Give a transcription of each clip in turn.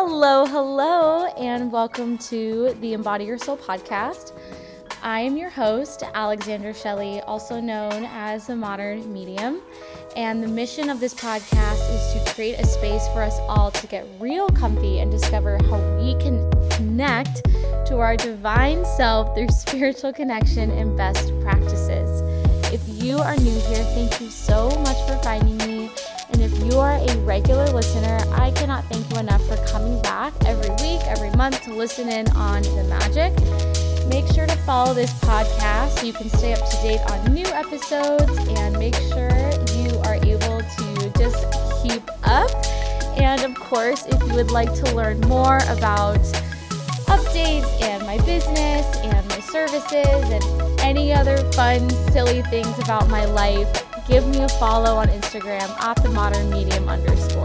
Hello, hello, and welcome to the Embody Your Soul podcast. I am your host, Alexandra Shelley, also known as the Modern Medium. And the mission of this podcast is to create a space for us all to get real comfy and discover how we can connect to our divine self through spiritual connection and best practices. If you are new here, thank you so much for finding me. You are a regular listener, I cannot thank you enough for coming back every week, every month to listen in on the magic. Make sure to follow this podcast so you can stay up to date on new episodes and make sure you are able to just keep up. And of course, if you would like to learn more about updates and my business and my services and any other fun, silly things about my life, give me a follow on Instagram at the modern medium underscore.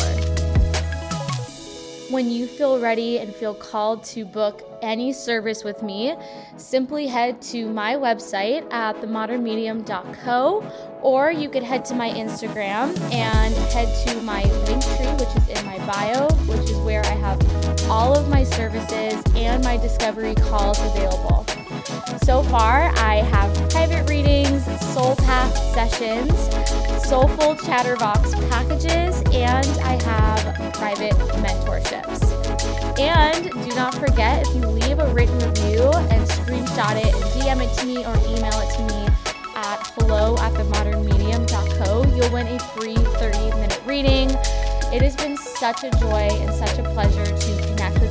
When you feel ready and feel called to book any service with me, simply head to my website at themodernmedium.co or you could head to my Instagram and head to my Linktree, which is in my bio, which is where I have all of my services and my discovery calls available. So far, I have private readings, soul path sessions, soulful chatterbox packages, and I have private mentorships. And do not forget if you leave a written review and screenshot it DM it to me or email it to me at hello at themodernmedium.co, you'll win a free 30 minute reading. It has been such a joy and such a pleasure to connect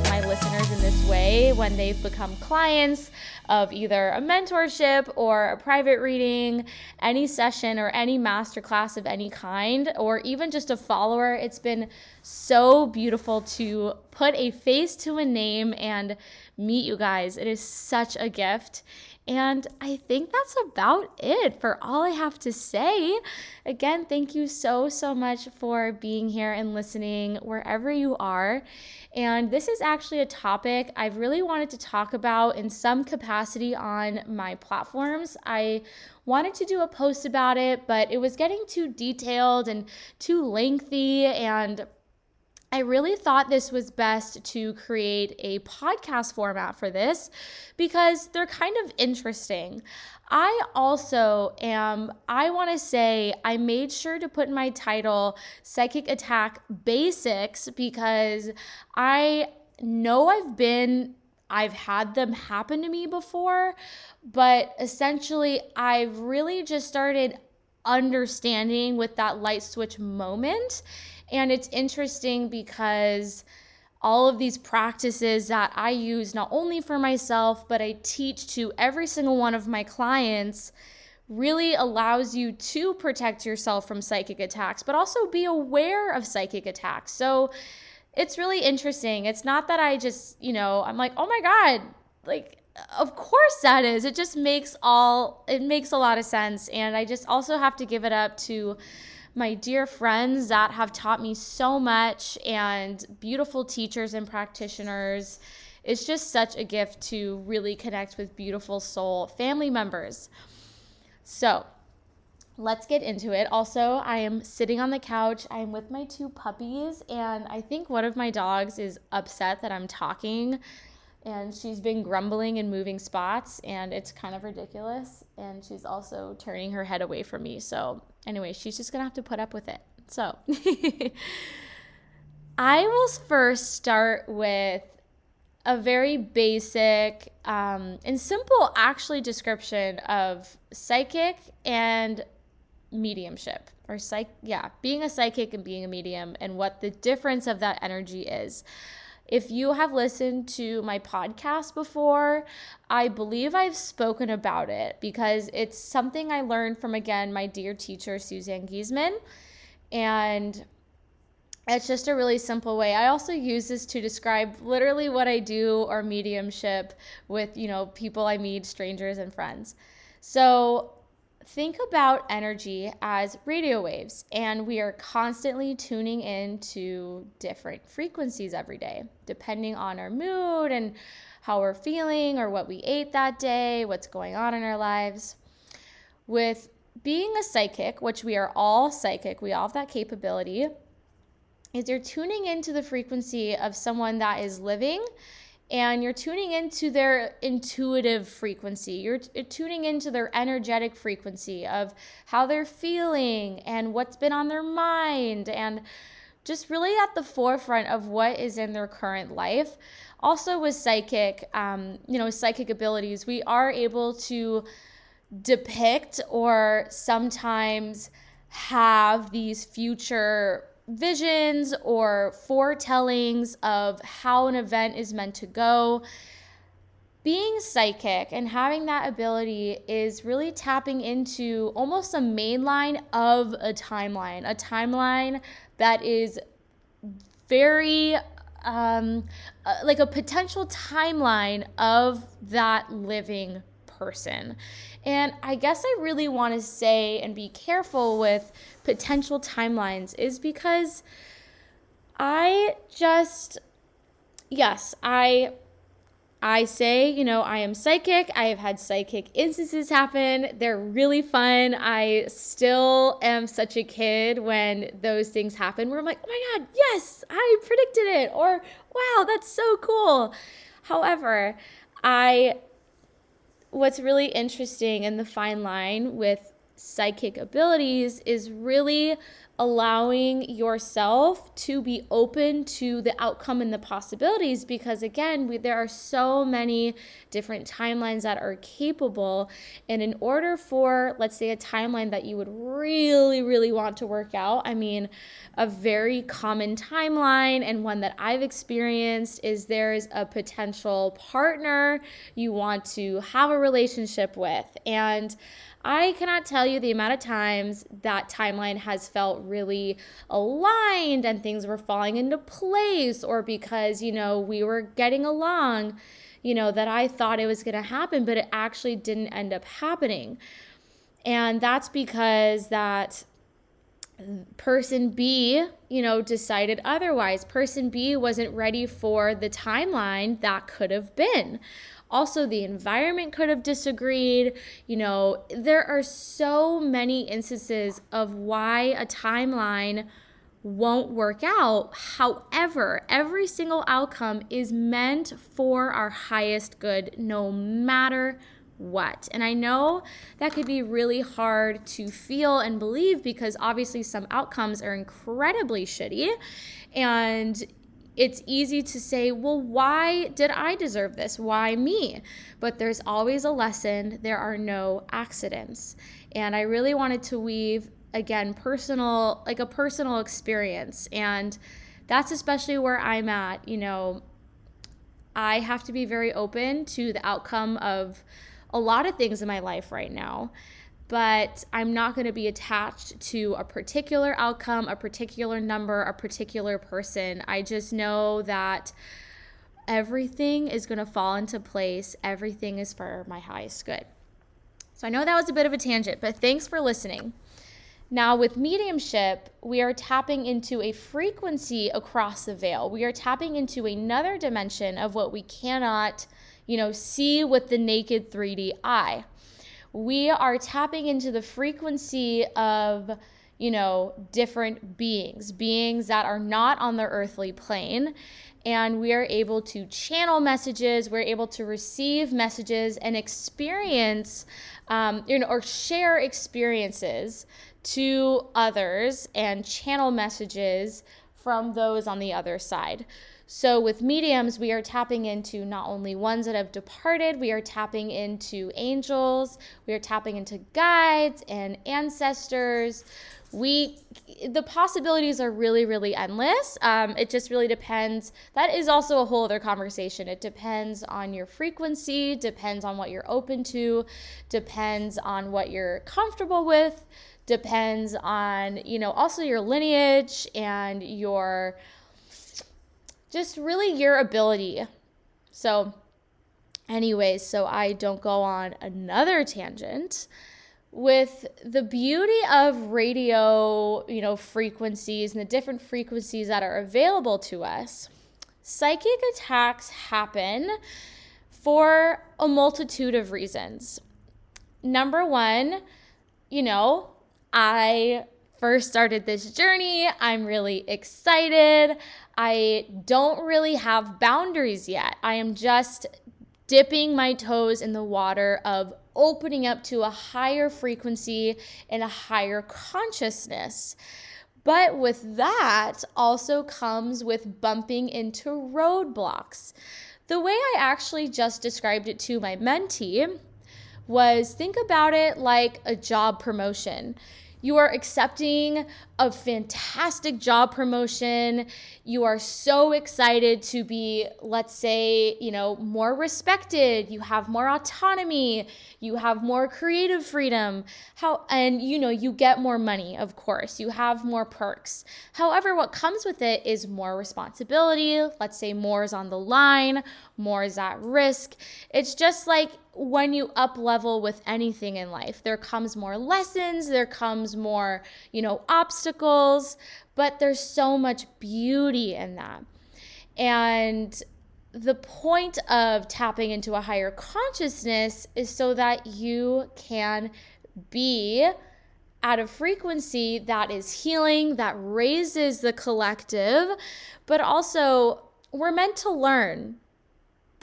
this way when they've become clients of either a mentorship or a private reading, any session or any masterclass of any kind, or even just a follower. It's been so beautiful to put a face to a name and meet you guys. It is such a gift. And I think that's about it for all I have to say. Again, thank you so, so much for being here and listening wherever you are. And this is actually a topic I've really wanted to talk about in some capacity on my platforms. I wanted to do a post about it, but it was getting too detailed and too lengthy and I really thought this was best to create a podcast format for this because they're kind of interesting. I also am, I want to say, I made sure to put in my title Psychic Attack Basics because I know I've been I've had them happen to me before, but essentially, I've really just started understanding with that light switch moment. And it's interesting because all of these practices that I use not only for myself, but I teach to every single one of my clients really allows you to protect yourself from psychic attacks, but also be aware of psychic attacks. So it's really interesting. It's not that I just, you know, I'm like, oh my God, like, of course that is. It just makes all, it makes a lot of sense. And I just also have to give it up to, my dear friends that have taught me so much and beautiful teachers and practitioners. It's just such a gift to really connect with beautiful soul family members. So, let's get into it. Also, I am sitting on the couch. I'm with my two puppies, and I think one of my dogs is upset that I'm talking and she's been grumbling and moving spots and it's kind of ridiculous and she's also turning her head away from me so anyway she's just gonna have to put up with it. So i will first start with a very basic um, and simple actually description of psychic and mediumship or psych yeah being a psychic and being a medium and what the difference of that energy is if you have listened to my podcast before, I believe I've spoken about it because it's something I learned from, again, my dear teacher, Suzanne Giesemann. And it's just a really simple way. I also use this to describe literally what I do or mediumship with, you know, people I meet, strangers and friends. So think about energy as radio waves, and we are constantly tuning into different frequencies every day, depending on our mood and how we're feeling or what we ate that day, what's going on in our lives. With being a psychic, which we are all psychic, we all have that capability. is you're tuning into the frequency of someone that is living and you're tuning into their intuitive frequency. You're, t- tuning into their energetic frequency of how they're feeling and what's been on their mind and just really at the forefront of what is in their current life. Also, with psychic, um, you know, psychic abilities, we are able to depict or sometimes have these future visions or foretellings of how an event is meant to go. Being psychic and having that ability is really tapping into almost a main line of a timeline, a timeline that is very um, uh, like a potential timeline of that living person. And I guess I really want to say and be careful with potential timelines is because I just yes, I I say, you know, I am psychic. I have had psychic instances happen. They're really fun. I still am such a kid when those things happen where I'm like, oh my God, yes, I predicted it. Or, wow, that's so cool. However, I, what's really interesting in the fine line with psychic abilities is really allowing yourself to be open to the outcome and the possibilities because again we, there are so many different timelines that are capable. And in order for let's say a timeline that you would really really want to work out i mean a very common timeline and one that i've experienced is there's a potential partner you want to have a relationship with. And I cannot tell you the amount of times that timeline has felt really aligned and things were falling into place, or because, you know, we were getting along, you know, that I thought it was going to happen, but it actually didn't end up happening. And that's because that person B, you know, decided otherwise. Person B wasn't ready for the timeline that could have been. Also, the environment could have disagreed. You know, there are so many instances of why a timeline won't work out. However, every single outcome is meant for our highest good, no matter what. And I know that could be really hard to feel and believe because obviously some outcomes are incredibly shitty. And it's easy to say, well, why did I deserve this? Why me? But there's always a lesson. There are no accidents. And I really wanted to weave, again, personal, like a personal experience. And that's especially where I'm at. You know, I have to be very open to the outcome of a lot of things in my life right now but I'm not going to be attached to a particular outcome, a particular number, a particular person. I just know that everything is going to fall into place, everything is for my highest good. So I know that was a bit of a tangent, but thanks for listening. Now, with mediumship, we are tapping into a frequency across the veil. We are tapping into another dimension of what we cannot, you know, see with the naked 3D eye. We are tapping into the frequency of you know different beings beings that are not on the earthly plane. And we are able to channel messages we're able to receive messages and experience um, you know or share experiences to others and channel messages from those on the other side so, with mediums, we are tapping into not only ones that have departed, we are tapping into angels, we are tapping into guides and ancestors. We, the possibilities are really, really endless. Um, it just really depends. That is also a whole other conversation. It depends on your frequency, depends on what you're open to, depends on what you're comfortable with, depends on, you know, also your lineage and your just really your ability. So, anyways, so I don't go on another tangent. With the beauty of radio, you know, frequencies and the different frequencies that are available to us, psychic attacks happen for a multitude of reasons. Number one, you know, I first started this journey. I'm really excited. I don't really have boundaries yet. I am just dipping my toes in the water of opening up to a higher frequency and a higher consciousness. But with that also comes with bumping into roadblocks. The way I actually just described it to my mentee was think about it like a job promotion. You are accepting a fantastic job promotion. You are so excited to be, let's say, you know, more respected. You have more autonomy. You have more creative freedom. How and you know, you get more money, of course. You have more perks. However, what comes with it is more responsibility. Let's say more is on the line, more is at risk. It's just like when you up level with anything in life, there comes more lessons, there comes more, you know, obstacles, but there's so much beauty in that. And the point of tapping into a higher consciousness is so that you can be at a frequency that is healing, that raises the collective, but also we're meant to learn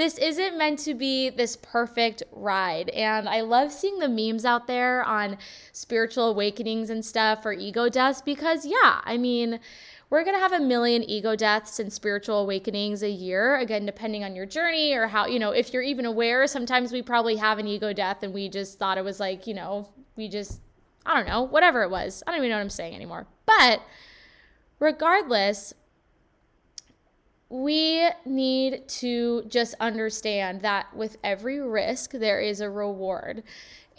this isn't meant to be this perfect ride. And I love seeing the memes out there on spiritual awakenings and stuff for ego deaths because, yeah, I mean, we're going to have a million ego deaths and spiritual awakenings a year again depending on your journey or how you know if you're even aware sometimes we probably have an ego death and we just thought it was like you know we just i don't know whatever it was i don't even know what i'm saying anymore but regardless we need to just understand that with every risk, there is a reward.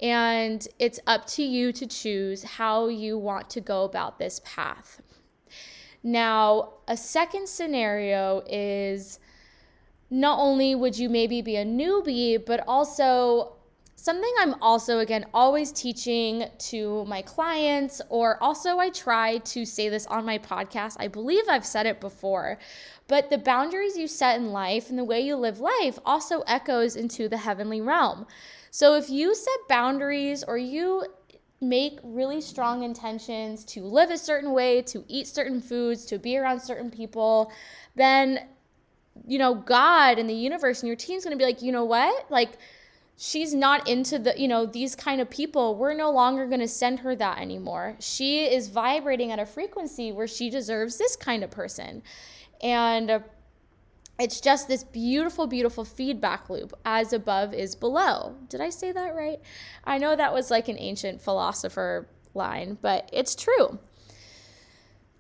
And it's up to you to choose how you want to go about this path. Now, a second scenario is not only would you maybe be a newbie, but also something I'm also, again, always teaching to my clients, or also I try to say this on my podcast. I believe I've said it before, but the boundaries you set in life and the way you live life also echoes into the heavenly realm. So if you set boundaries or you make really strong intentions to live a certain way, to eat certain foods, to be around certain people, then you know, God and the universe and your team's going to be like, "You know what? Like she's not into the you know these kind of people we're no longer going to send her that anymore she is vibrating at a frequency where she deserves this kind of person and it's just this beautiful, beautiful feedback loop as above is below. Did I say that right? I know that was like an ancient philosopher line, but it's true.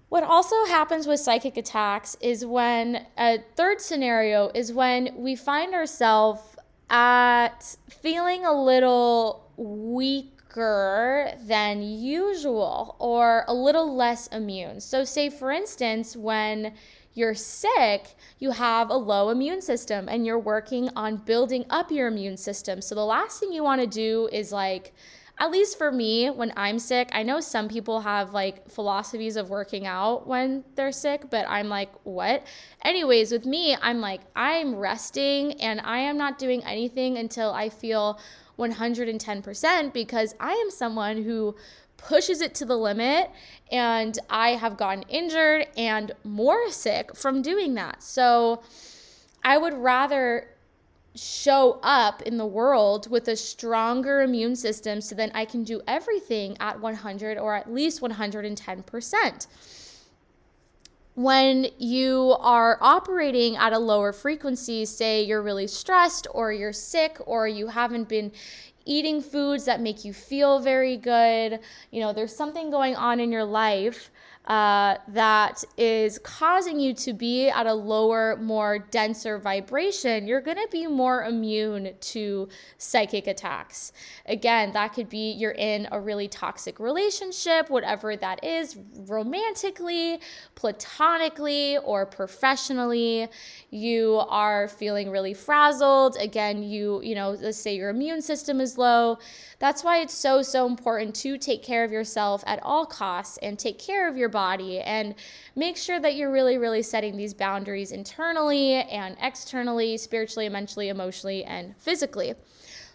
What also happens with psychic attacks is when a third scenario is when we find ourselves at feeling a little weaker than usual or a little less immune. So, say for instance, when you're sick, you have a low immune system and you're working on building up your immune system. So the last thing you want to do is like, at least for me, when I'm sick, I know some people have like philosophies of working out when they're sick, but I'm like, what? Anyways, with me, I'm like, I'm resting and I am not doing anything until I feel 110% because I am someone who pushes it to the limit. And I have gotten injured and more sick from doing that. So I would rather show up in the world with a stronger immune system so then I can do everything at 100 or at least 110%. When you are operating at a lower frequency, say you're really stressed or you're sick or you haven't been eating foods that make you feel very good. You know, there's something going on in your life uh, that is causing you to be at a lower, more denser vibration, you're going to be more immune to psychic attacks. Again, that could be you're in a really toxic relationship, whatever that is, romantically, platonically, or professionally. You are feeling really frazzled. Again, you, you know, let's say your immune system is low. That's why it's so, so important to take care of yourself at all costs and take care of your body and make sure that you're really, really setting these boundaries internally and externally, spiritually, mentally, emotionally, and physically.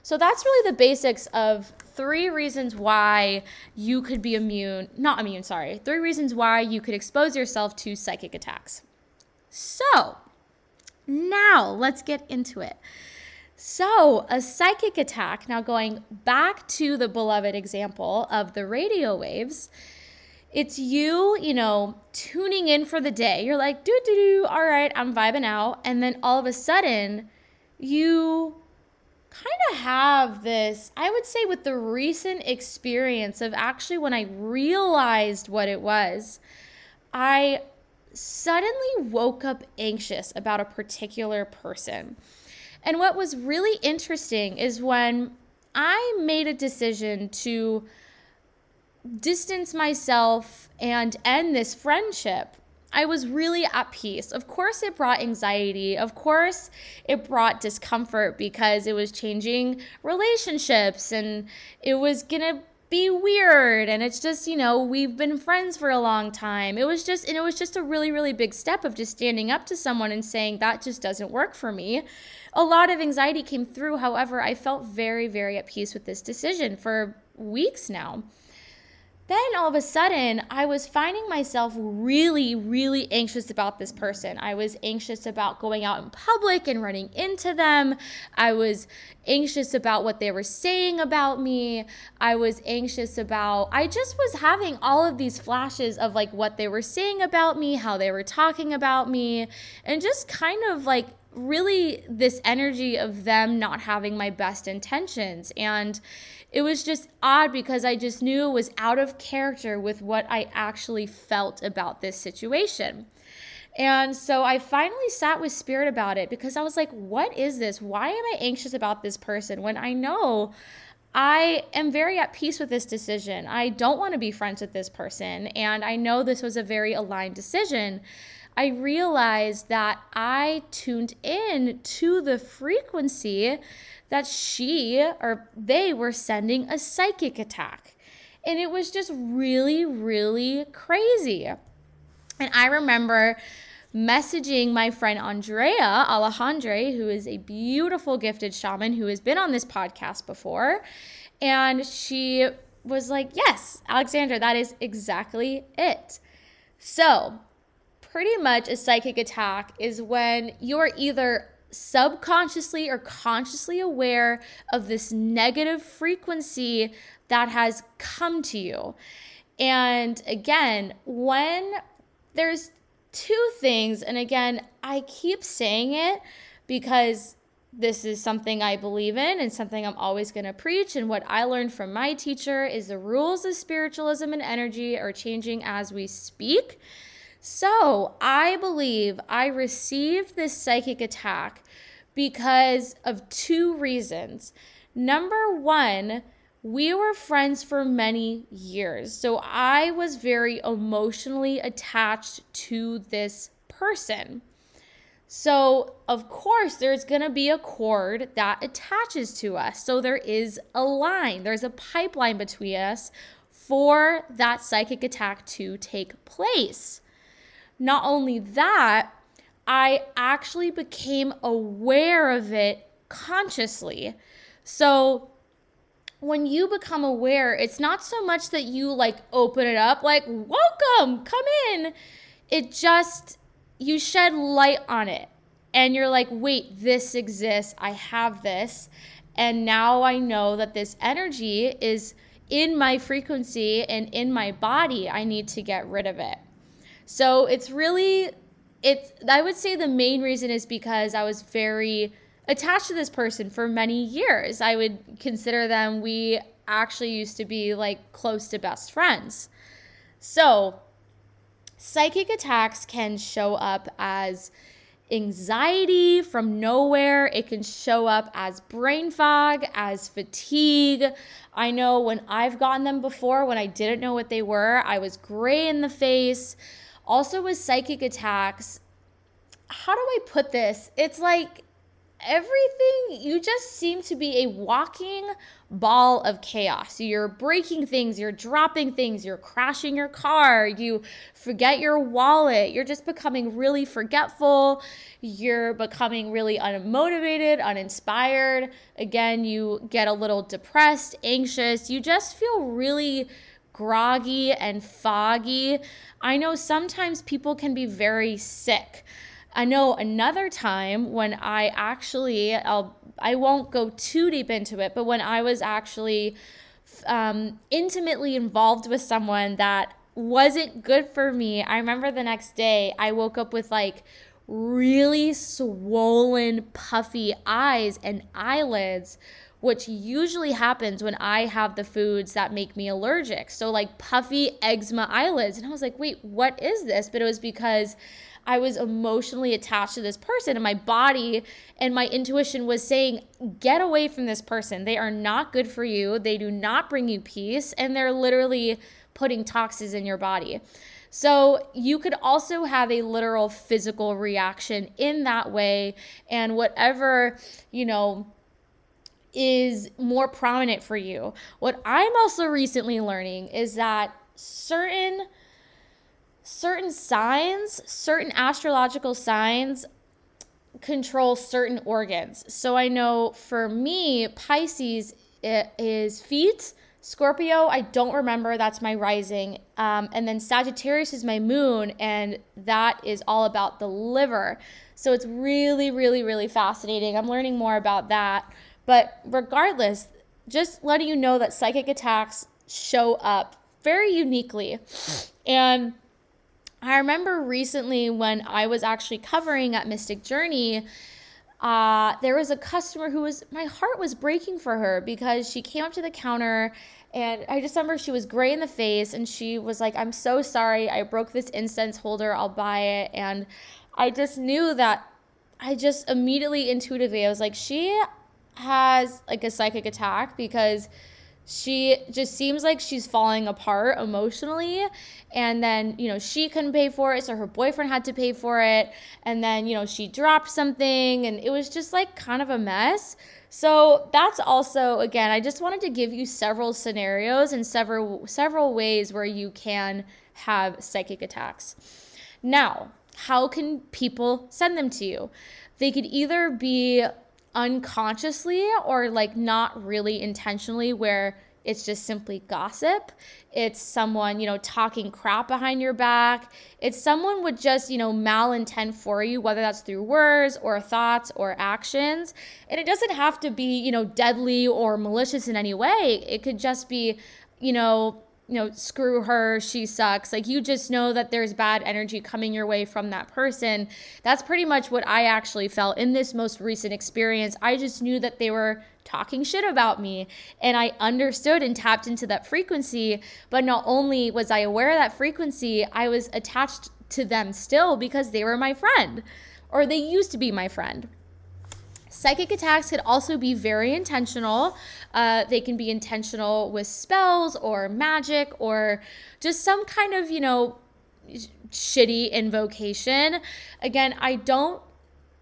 So that's really the basics of three reasons why you could be immune, not immune, sorry, three reasons why you could expose yourself to psychic attacks. So now let's get into it. So, a psychic attack, now going back to the beloved example of the radio waves, it's you, you know, tuning in for the day. You're like, doo doo doo, all right, I'm vibing out. And then all of a sudden, you kind of have this, I would say, with the recent experience of actually when I realized what it was, I suddenly woke up anxious about a particular person. And what was really interesting is when I made a decision to distance myself and end this friendship, I was really at peace. Of course, it brought anxiety. Of course, it brought discomfort because it was changing relationships and it was gonna be weird and it's just you know we've been friends for a long time it was just and it was just a really really big step of just standing up to someone and saying that just doesn't work for me a lot of anxiety came through however i felt very very at peace with this decision for weeks now then all of a sudden, I was finding myself really, really anxious about this person. I was anxious about going out in public and running into them. I was anxious about what they were saying about me. I was anxious about, I just was having all of these flashes of like what they were saying about me, how they were talking about me, and just kind of like really this energy of them not having my best intentions. And it was just odd because I just knew it was out of character with what I actually felt about this situation. And so I finally sat with spirit about it because I was like, what is this? Why am I anxious about this person when I know I am very at peace with this decision? I don't want to be friends with this person. And I know this was a very aligned decision. I realized that I tuned in to the frequency that she or they were sending a psychic attack. And it was just really, really crazy. And I remember messaging my friend Andrea Alejandre, who is a beautiful gifted shaman who has been on this podcast before. And she was like, Yes, Alexandra, that is exactly it. So, pretty much a psychic attack is when you're either subconsciously or consciously aware of this negative frequency that has come to you. And again, when there's two things, and again, I keep saying it because this is something I believe in and something I'm always going to preach. And what I learned from my teacher is the rules of spiritualism and energy are changing as we speak. So I believe I received this psychic attack because of two reasons. Number one, we were friends for many years. So I was very emotionally attached to this person. So, of course, there's going to be a cord that attaches to us. So, there is a line, there's a pipeline between us for that psychic attack to take place. Not only that, I actually became aware of it consciously. So when you become aware, it's not so much that you like open it up, like, welcome, come in. It just, you shed light on it. And you're like, wait, this exists. I have this. And now I know that this energy is in my frequency and in my body. I need to get rid of it. So it's really it's I would say the main reason is because I was very attached to this person for many years. I would consider them we actually used to be like close to best friends. So, psychic attacks can show up as anxiety from nowhere. It can show up as brain fog, as fatigue. I know when I've gotten them before, when I didn't know what they were, I was gray in the face. Also, with psychic attacks, how do I put this? It's like everything you just seem to be a walking ball of chaos. You're breaking things, you're dropping things, you're crashing your car, you forget your wallet, you're just becoming really forgetful, you're becoming really unmotivated, uninspired. Again, you get a little depressed, anxious, you just feel really groggy and foggy. I know sometimes people can be very sick. I know another time when I actually, I'll, I won't go too deep into it, but when I was actually um, intimately involved with someone that wasn't good for me, I remember the next day I woke up with like really swollen, puffy eyes and eyelids which usually happens when I have the foods that make me allergic. So, like puffy eczema eyelids. And I was like, wait, what is this? But it was because I was emotionally attached to this person, and my body and my intuition was saying, Get away from this person. They are not good for you. They do not bring you peace, and they're literally putting toxins in your body. So, you could also have a literal physical reaction in that way, and whatever, you know, is more prominent for you. What I'm also recently learning is that certain certain signs, certain astrological signs control certain organs. So I know for me, Pisces is feet, Scorpio, I don't remember, that's my rising. Um, and then Sagittarius is my moon, and that is all about the liver. So it's really, really, really fascinating. I'm learning more about that. But regardless, just letting you know that psychic attacks show up very uniquely. And I remember recently when I was actually covering at Mystic Journey, uh, there was a customer who was, my heart was breaking for her because she came up to the counter and I just remember she was gray in the face and she was like, I'm so sorry. I broke this incense holder. I'll buy it. And I just knew that I just immediately intuitively, I was like, she has like a psychic attack because she just seems like she's falling apart emotionally. And then you know she couldn't pay for it so her boyfriend had to pay for it. And then you know she dropped something and it was just like kind of a mess. So that's also again i just wanted to give you several scenarios and several several ways where you can have psychic attacks. Now how can people send them to you? They could either be unconsciously or like not really intentionally where it's just simply gossip. It's someone, you know, talking crap behind your back. It's someone with just, you know, malintent for you, whether that's through words or thoughts or actions. And it doesn't have to be, you know, deadly or malicious in any way. It could just be, you know, you know, screw her, she sucks. Like you just know that there's bad energy coming your way from that person. That's pretty much what I actually felt in this most recent experience. I just knew that they were talking shit about me and I understood and tapped into that frequency. But not only was I aware of that frequency, I was attached to them still because they were my friend or they used to be my friend. Psychic attacks could also be very intentional. Uh, they can be intentional with spells or magic or just some kind of, you know, shitty invocation. Again, I don't,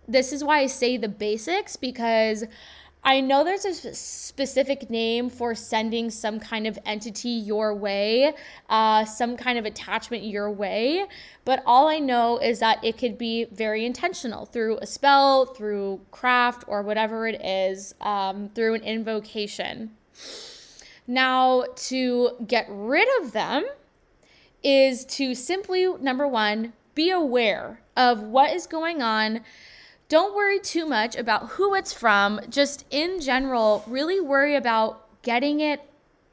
this is why I say the basics because I know there's a specific name for sending some kind of entity your way, uh, some kind of attachment your way, but all I know is that it could be very intentional through a spell, through craft, or whatever it is, um, through an invocation. Now, to get rid of them is to simply, number one, be aware of what is going on don't worry too much about who it's from. Just in general, really worry about getting it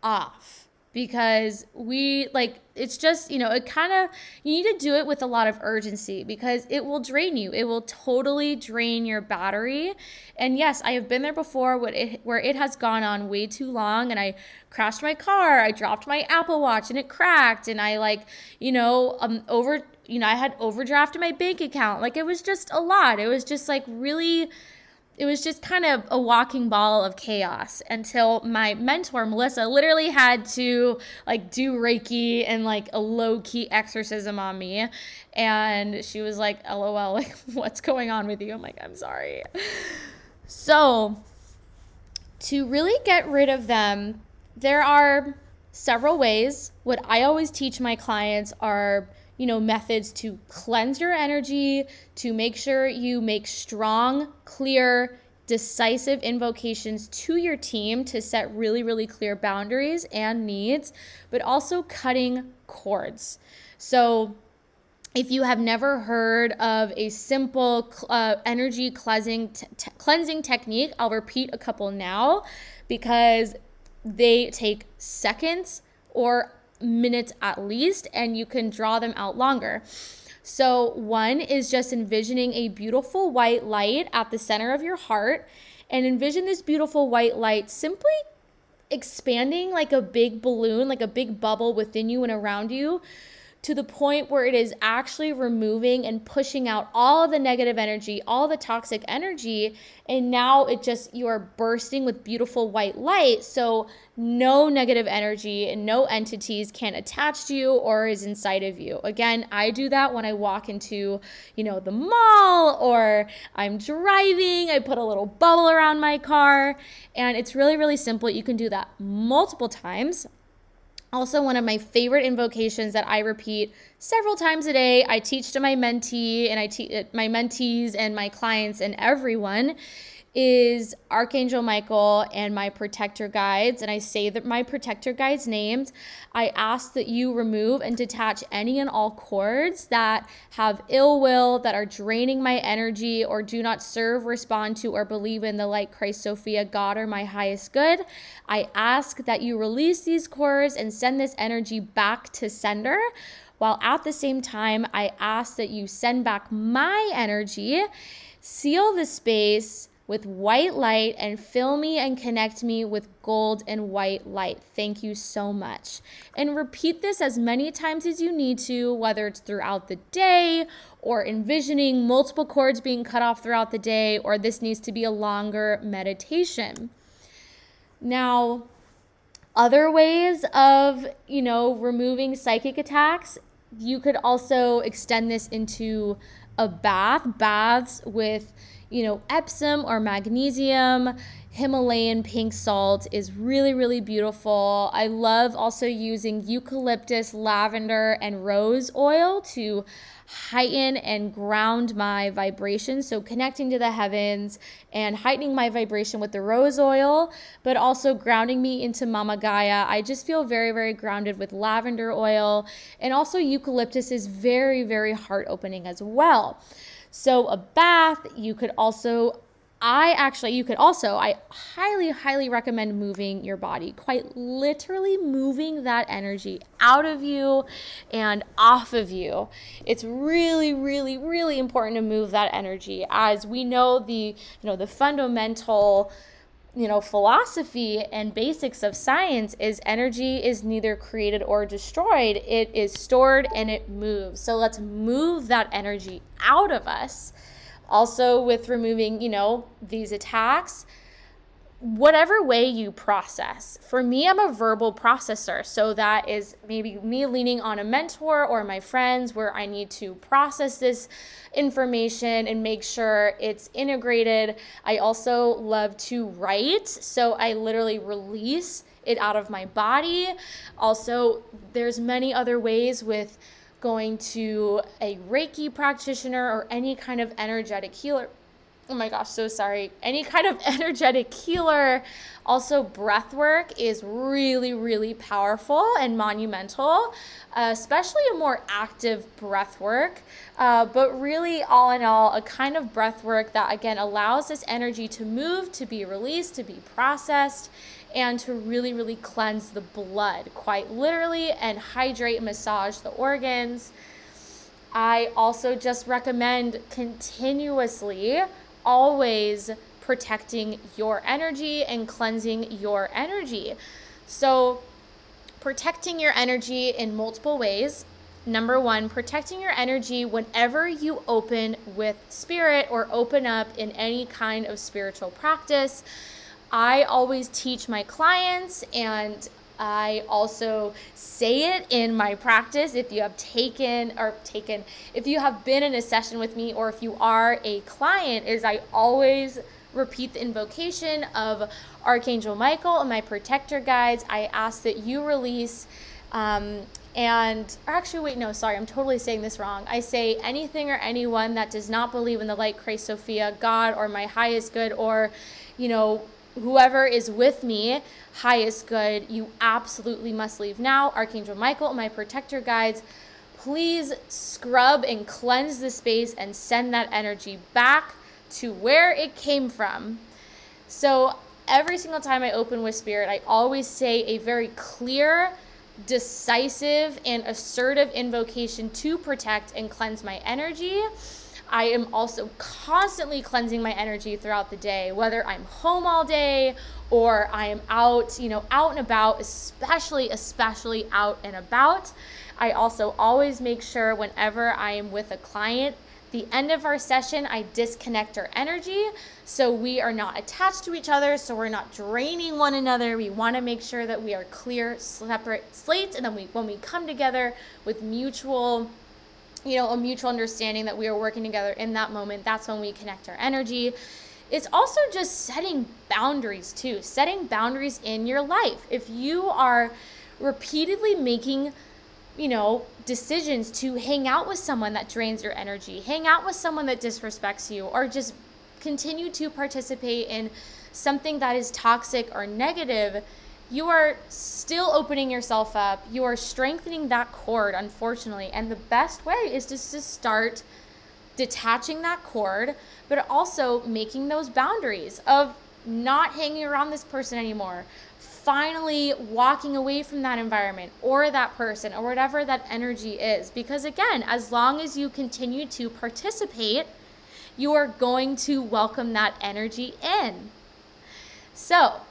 off because we like it's just you know it kind of you need to do it with a lot of urgency because it will drain you it will totally drain your battery and yes i have been there before where it, where it has gone on way too long and i crashed my car i dropped my apple watch and it cracked and i like you know um over you know, I had overdraft in my bank account. Like it was just a lot. It was just like really it was just kind of a walking ball of chaos until my mentor Melissa literally had to like do reiki and like a low key exorcism on me and she was like lol like what's going on with you I'm like I'm sorry So, to really get rid of them, there are several ways. What I always teach my clients are, you know, methods to cleanse your energy, to make sure you make strong, clear, decisive invocations to your team to set really, really clear boundaries and needs, but also cutting cords. So, if you have never heard of a simple uh, energy cleansing t- cleansing technique, I'll repeat a couple now because they take seconds or minutes at least, and you can draw them out longer. So, one is just envisioning a beautiful white light at the center of your heart, and envision this beautiful white light simply expanding like a big balloon, like a big bubble within you and around you to the point where it is actually removing and pushing out all the negative energy, all the toxic energy. And now it just, you are bursting with beautiful white light. So no negative energy and no entities can attach to you or is inside of you. Again, I do that when I walk into, you know, the mall or I'm driving. I put a little bubble around my car. And it's really, really simple. You can do that multiple times. Also, one of my favorite invocations that I repeat several times a day, I teach to my mentee and I teach my mentees and my clients and everyone is Archangel Michael and my protector guides. And I say that my protector guides' names. I ask that you remove and detach any and all cords that have ill will, that are draining my energy, or do not serve, respond to, or believe in the light Christ Sophia, God, or my highest good. I ask that you release these cords and send this energy back to sender. While at the same time, I ask that you send back my energy, seal the space with white light and fill me and connect me with gold and white light. Thank you so much. And repeat this as many times as you need to, whether it's throughout the day or envisioning multiple cords being cut off throughout the day, or this needs to be a longer meditation. Now, other ways of, you know, removing psychic attacks, you could also extend this into a bath, baths with you know, Epsom or magnesium, Himalayan pink salt is really, really beautiful. I love also using eucalyptus, lavender, and rose oil to heighten and ground my vibration. So, connecting to the heavens and heightening my vibration with the rose oil, but also grounding me into Mama Gaia. I just feel very, very grounded with lavender oil. And also, eucalyptus is very, very heart opening as well. So, a bath, you could also I actually, you could also, I highly, highly recommend moving your body, quite literally moving that energy out of you and off of you. It's really, really, really important to move that energy. As we know the, you know, the fundamental you know philosophy and basics of science is energy is neither created or destroyed. It is stored and it moves. So let's move that energy out of us also with removing you know these attacks whatever way you process. For me, I'm a verbal processor. So that is maybe me leaning on a mentor or my friends where I need to process this information and make sure it's integrated. I also love to write. So I literally release it out of my body. Also, there's many other ways with going to a Reiki practitioner or any kind of energetic healer oh my gosh, so sorry. Any kind of energetic healer. Also, breath work is really, really powerful and monumental, uh, especially a more active breath work. Uh, but really, all in all, a kind of breath work that again allows this energy to move, to be released, to be processed, and to really, really cleanse the blood, quite literally, and hydrate and massage the organs. I also just recommend continuously always protecting your energy and cleansing your energy. So, protecting your energy in multiple ways. Number one, protecting your energy whenever you open with spirit or open up in any kind of spiritual practice. I always teach my clients and I also say it in my practice. If you have taken or taken, if you have been in a session with me or if you are a client, is I always repeat the invocation of Archangel Michael and my protector guides. I ask that you release. Um, and or actually, wait, no, sorry, I'm totally saying this wrong. I say anything or anyone that does not believe in the light Christ Sophia, God, or my highest good, or, you know, whoever is with me, highest good, you absolutely must leave now. Archangel Michael, my protector guides, please scrub and cleanse the space and send that energy back to where it came from. So every single time I open with spirit, I always say a very clear, decisive, and assertive invocation to protect and cleanse my energy. I am also constantly cleansing my energy throughout the day, whether I'm home all day or I am out, you know, out and about, especially, especially out and about. I also always make sure whenever I am with a client the end of our session, I disconnect our energy so we are not attached to each other, so we're not draining one another. We want to make sure that we are clear, separate slates, and then we, when we come together with mutual, you know, a mutual understanding that we are working together in that moment, that's when we connect our energy. It's also just setting boundaries too, setting boundaries in your life. If you are repeatedly making you know, decisions to hang out with someone that drains your energy, hang out with someone that disrespects you, or just continue to participate in something that is toxic or negative, you are still opening yourself up. You are strengthening that cord, unfortunately. And the best way is just to start detaching that cord, but also making those boundaries of not hanging around this person anymore, finally walking away from that environment or that person or whatever that energy is. Because again, as long as you continue to participate, you are going to welcome that energy in. So,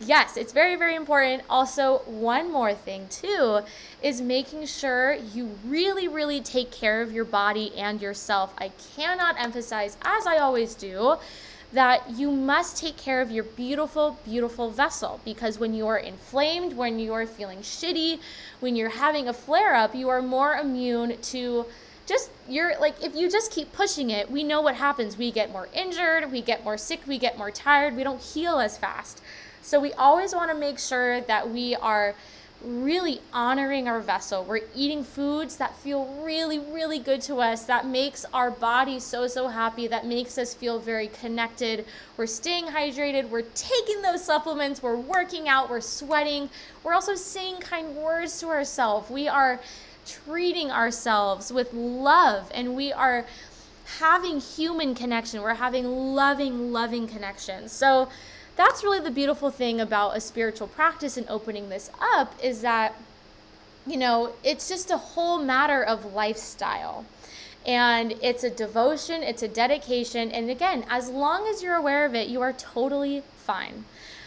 yes, it's very, very important. Also, one more thing, too, is making sure you really, really take care of your body and yourself. I cannot emphasize, as I always do, that you must take care of your beautiful, beautiful vessel because when you are inflamed, when you are feeling shitty, when you're having a flare up, you are more immune to just you're like if you just keep pushing it we know what happens we get more injured we get more sick we get more tired we don't heal as fast so we always want to make sure that we are really honoring our vessel. We're eating foods that feel really, really good to us, that makes our body so, so happy, that makes us feel very connected. We're staying hydrated, we're taking those supplements, we're working out, we're sweating. We're also saying kind words to ourselves. We are treating ourselves with love and we are having human connection. We're having loving, loving connection. So, that's really the beautiful thing about a spiritual practice and opening this up is that you know it's just a whole matter of lifestyle. And it's a devotion it's a dedication and again as long as you're aware of it you are totally fine.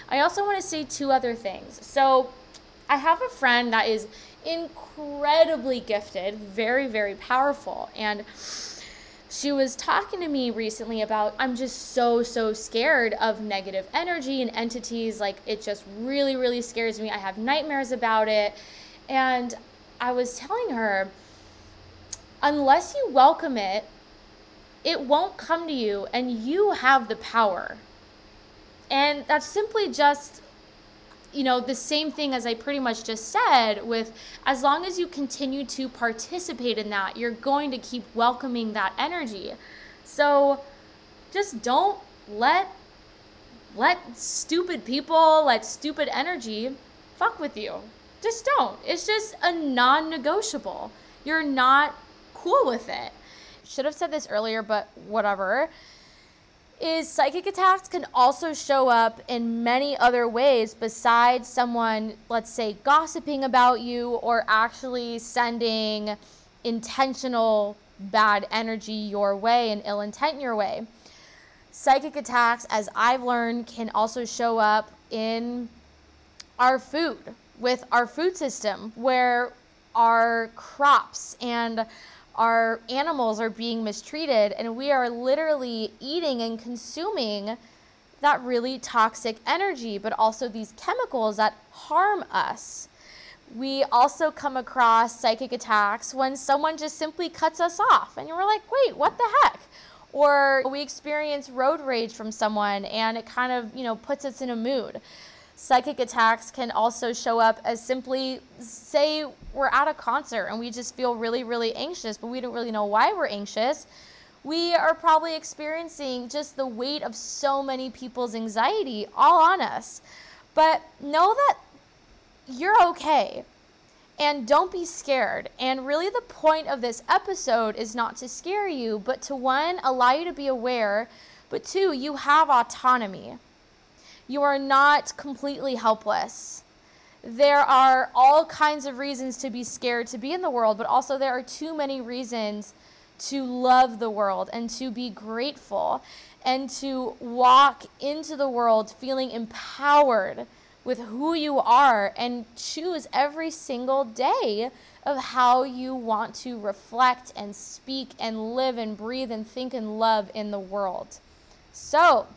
I also want to say two other things. So i have a friend that is incredibly gifted very very powerful and she was talking to me recently about I'm just so so scared of negative energy and entities like it just really really scares me. I have nightmares about it. And I was telling her unless you welcome it, it won't come to you and you have the power. And that's simply just you know, the same thing as I pretty much just said with as long as you continue to participate in that, you're going to keep welcoming that energy. So just don't let let stupid people, let stupid energy fuck with you. Just don't. It's just a non-negotiable. You're not cool with it. Should have said this earlier, but whatever is psychic attacks can also show up in many other ways besides someone, let's say, gossiping about you or actually sending intentional bad energy your way and ill intent your way. Psychic attacks, as I've learned, can also show up in our food, with our food system, where our crops and our animals are being mistreated and we are literally eating and consuming that really toxic energy, but also these chemicals that harm us. We also come across psychic attacks when someone just simply cuts us off and we're like, wait, what the heck? or we experience road rage from someone and it kind of, you know, puts us in a mood. Psychic attacks can also show up as simply say we're at a concert and we just feel really, really anxious, but we don't really know why we're anxious. We are probably experiencing just the weight of so many people's anxiety all on us. But know that you're okay and don't be scared. And really, the point of this episode is not to scare you, but to one, allow you to be aware, but two, you have autonomy. You are not completely helpless. There are all kinds of reasons to be scared to be in the world, but also there are too many reasons to love the world and to be grateful and to walk into the world feeling empowered with who you are and choose every single day of how you want to reflect and speak and live and breathe and think and love in the world. So,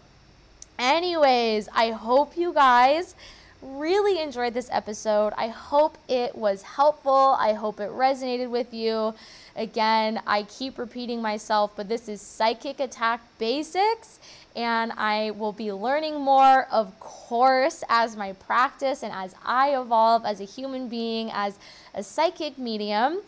anyways, I hope you guys really enjoyed this episode. I hope it was helpful. I hope it resonated with you. Again, I keep repeating myself, but this is Psychic Attack Basics and I will be learning more, of course, as my practice and as I evolve as a human being, as a psychic medium.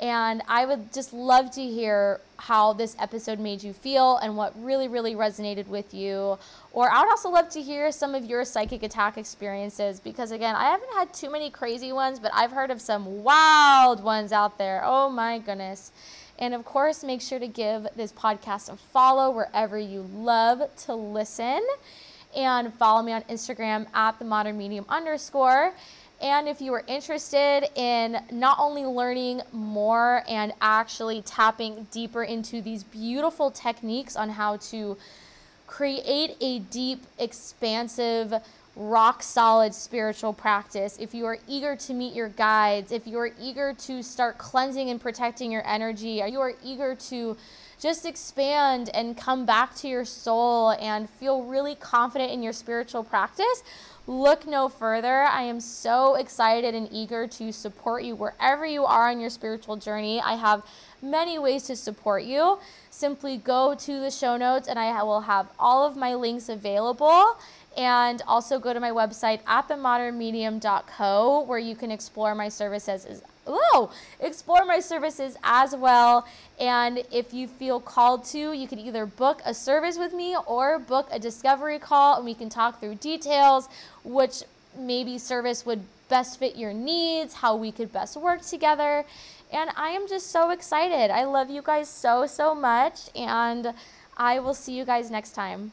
And I would just love to hear how this episode made you feel and what really, really resonated with you. Or I would also love to hear some of your psychic attack experiences because, again, I haven't had too many crazy ones, but I've heard of some wild ones out there. Oh my goodness. And of course, make sure to give this podcast a follow wherever you love to listen. And follow me on Instagram at the modern medium underscore. And if you are interested in not only learning more and actually tapping deeper into these beautiful techniques on how to create a deep, expansive, rock solid spiritual practice, if you are eager to meet your guides, if you are eager to start cleansing and protecting your energy, you are eager to just expand and come back to your soul and feel really confident in your spiritual practice, look no further. I am so excited and eager to support you wherever you are on your spiritual journey. I have many ways to support you. Simply go to the show notes and I will have all of my links available and also go to my website at themodernmedium.co where you can explore my services whoa, explore my services as well. And if you feel called to, you can either book a service with me or book a discovery call and we can talk through details, which maybe service would best fit your needs, how we could best work together. And I am just so excited. I love you guys so, so much. And I will see you guys next time.